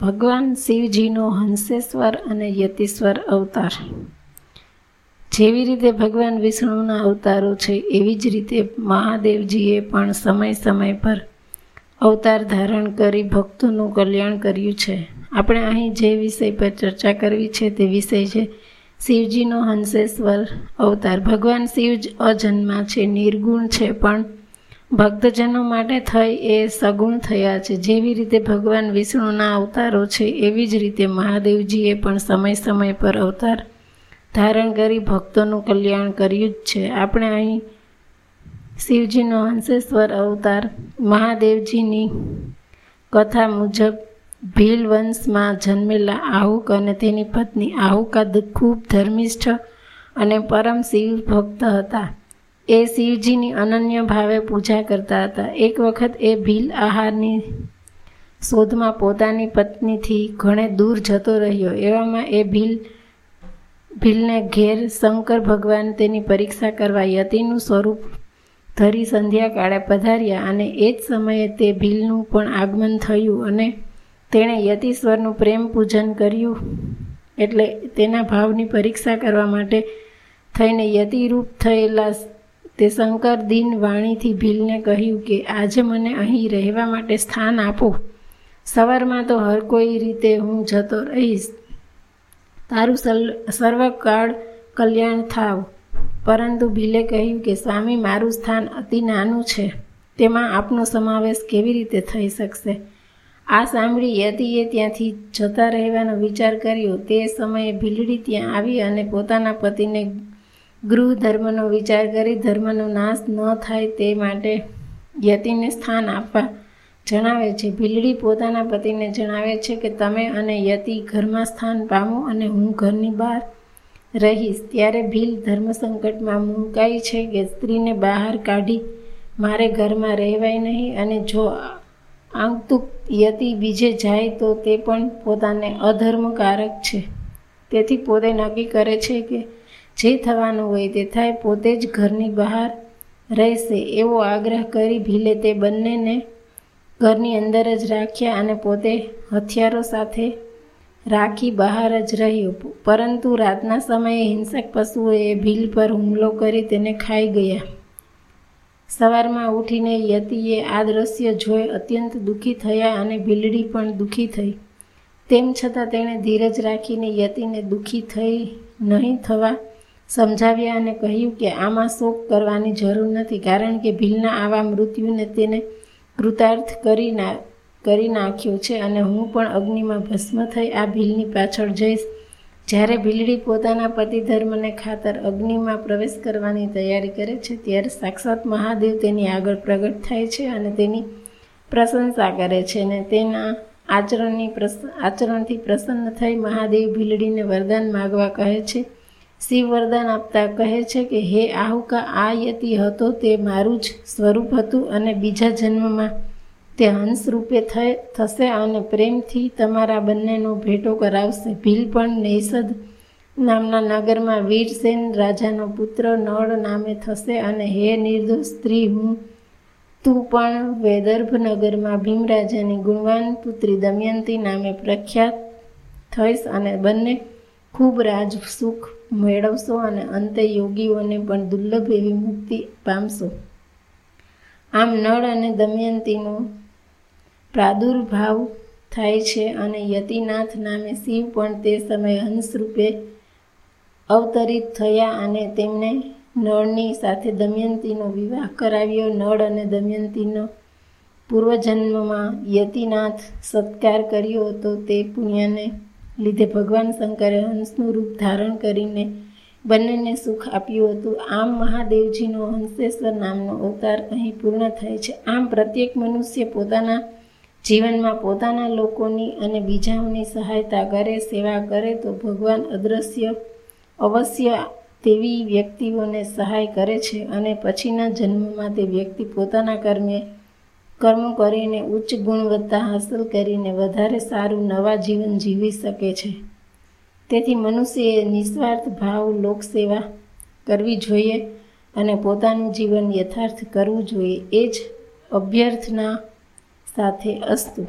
ભગવાન શિવજીનો હંસેશ્વર અને યતીશ્વર અવતાર. જેવી રીતે ભગવાન વિષ્ણુના અવતારો છે, એવી જ રીતે મહાદેવજીએ પણ સમય સમય પર અવતાર ધારણ કરી ભક્તોનું કલ્યાણ કર્યું છે. આપણે અહીં જે વિષય પર ચર્ચા કરવી છે તે વિષય છે શિવજીનો હંસેશ્વર અવતાર. ભગવાન શિવ જ અજન્મા છે, નિર્ગુણ છે, પણ ભક્તજનો માટે થઈ એ સગુણ થયા છે. જેવી રીતે ભગવાન વિષ્ણુના અવતારો છે, એવી જ રીતે મહાદેવજીએ પણ સમય સમય પર અવતાર ધારણ કરી ભક્તોનું કલ્યાણ કર્યું જ છે. આપણે અહીં શિવજીનો હંસેશ્વર અવતાર, મહાદેવજીની કથા મુજબ ભીલ વંશમાં જન્મેલા આહુક અને તેની પત્ની આહુકા ખૂબ ધર્મિષ્ઠ અને પરમ શિવ ભક્ત હતા. એ શિવજીની અનન્ય ભાવે પૂજા કરતા હતા. એક વખત એ ભીલ આહારની શોધમાં પોતાની પત્નીથી ઘણે દૂર જતો રહ્યો. એવામાં એ ભીલ, ભીલને ઘેર શંકર ભગવાન તેની પરીક્ષા કરવા યતિનું સ્વરૂપ ધરી સંધ્યાકાળે પધાર્યા અને એ જ સમયે તે ભીલનું પણ આગમન થયું અને તેણે યતીશ્વરનું પ્રેમ પૂજન કર્યું. એટલે તેના ભાવની પરીક્ષા કરવા માટે થઈને યતિરૂપ થયેલા તે શંકર દિન વાણીથી ભીલને કહ્યું કે, આજે મને અહીં રહેવા માટે સ્થાન આપો. સવારમાં તો હર કોઈ રીતે હું જતો રહીશ. તારું સર્વકાળ કલ્યાણ થાવ. પરંતુ ભીલે કહ્યું કે, સ્વામી, મારું સ્થાન અતિ નાનું છે. તેમાં આપનો સમાવેશ કેવી રીતે થઈ શકશે? આ સાંભળી યતિએ ત્યાંથી જતા રહેવાનો વિચાર કર્યો. તે સમયે ભીલડી ત્યાં આવી અને પોતાના પતિને ગૃહ ધર્મનો વિચાર કરી ધર્મનો નાશ ન થાય તે માટે યતિને સ્થાન આપવા જણાવે છે. ભીલડી પોતાના પતિને જણાવે છે કે, તમે અને યતિ ઘરમાં સ્થાન પામો અને હું ઘરની બહાર રહીશ. ત્યારે ભીલ ધર્મ સંકટમાં મુકાઈ છે કે, સ્ત્રીને બહાર કાઢી મારે ઘરમાં રહેવાય નહીં અને જો આંકતુક યતિ બીજે જાય તો તે પણ પોતાને અધર્મકારક છે. તેથી પોતે નક્કી કરે છે કે જે થવાનું હોય તે થાય, પોતે જ ઘરની બહાર રહેશે એવો આગ્રહ કરી ભીલે તે બંનેને ઘરની અંદર જ રાખ્યા અને પોતે હથિયારો સાથે રાખી બહાર જ રહ્યો. પરંતુ રાતના સમયે હિંસક પશુઓએ ભીલ પર હુમલો કરી તેને ખાઈ ગયા. સવારમાં ઉઠીને યતિએ આ દ્રશ્ય જોઈ અત્યંત દુઃખી થયા અને ભીલડી પણ દુઃખી થઈ. તેમ છતાં તેણે ધીરજ રાખીને યતિને દુઃખી થઈ નહીં થવા સમજાવ્યા અને કહ્યું કે આમાં શોક કરવાની જરૂર નથી, કારણ કે ભીલના આવા મૃત્યુને તેને કૃતાર્થ કરી ના, કરી નાખ્યો છે અને હું પણ અગ્નિમાં ભસ્મ થઈ આ ભીલની પાછળ જઈશ. જ્યારે ભીલડી પોતાના પતિ ધર્મને ખાતર અગ્નિમાં પ્રવેશ કરવાની તૈયારી કરે છે, ત્યારે સાક્ષાત મહાદેવ તેની આગળ પ્રગટ થાય છે અને તેની પ્રશંસા કરે છે અને તેના આચરણની આચરણથી પ્રસન્ન થઈ મહાદેવ ભીલડીને વરદાન માગવા કહે છે. શિવ વરદાન આપતા કહે છે કે, હે આહુકા, આ યતિ હતો તે મારું જ સ્વરૂપ હતું અને બીજા જન્મમાં તે હંસ રૂપે થશે અને પ્રેમથી તમારા બંનેનો ભેટો કરાવશે. ભીલ પણ નૈસદ નામના નગરમાં વીરસેન રાજાનો પુત્ર નળ નામે થશે અને હે નિર્દોષ સ્ત્રી, હું તું પણ વેદર્ભ નગરમાં ભીમરાજાની ગુણવાન પુત્રી દમયંતી નામે પ્રખ્યાત થઈશ અને બંને ખૂબ રાજ સુખ મેળવશો અને અંતે યોગીઓને પણ દુર્લભ એવી મુક્તિ પામશો. આમ નળ અને દમયંતીનો પ્રાદુર્ભાવ થાય છે અને યતિનાથ નામે શિવ પણ તે સમયે હંસરૂપે અવતરિત થયા અને તેમણે નળની સાથે દમયંતીનો વિવાહ કરાવ્યો. નળ અને દમયંતીનો પૂર્વજન્મમાં યતિનાથ સત્કાર કર્યો હતો. તે પુણ્યને લીધે ભગવાન શંકરે હંસનું રૂપ ધારણ કરીને બંનેને સુખ આપ્યું હતું. આમ મહાદેવજીનો હંસેશ્વર નામનો અવતાર અહીં પૂર્ણ થાય છે. આમ પ્રત્યેક મનુષ્ય પોતાના જીવનમાં પોતાના લોકોની અને બીજાઓની સહાયતા કરે, સેવા કરે તો ભગવાન અદ્રશ્ય, અવશ્ય તેવી વ્યક્તિઓને સહાય કરે છે અને પછીના જન્મમાં તે વ્યક્તિ પોતાના કર્મે કર્મો કરીને ઉચ્ચ ગુણવત્તા હાંસલ કરીને વધારે સારું નવા જીવન જીવી શકે છે. તેથી મનુષ્યએ નિસ્વાર્થ ભાવ, લોકસેવા કરવી જોઈએ અને પોતાનું જીવન યથાર્થ કરવું જોઈએ. એ જ અભ્યર્થના સાથે અસ્તુ.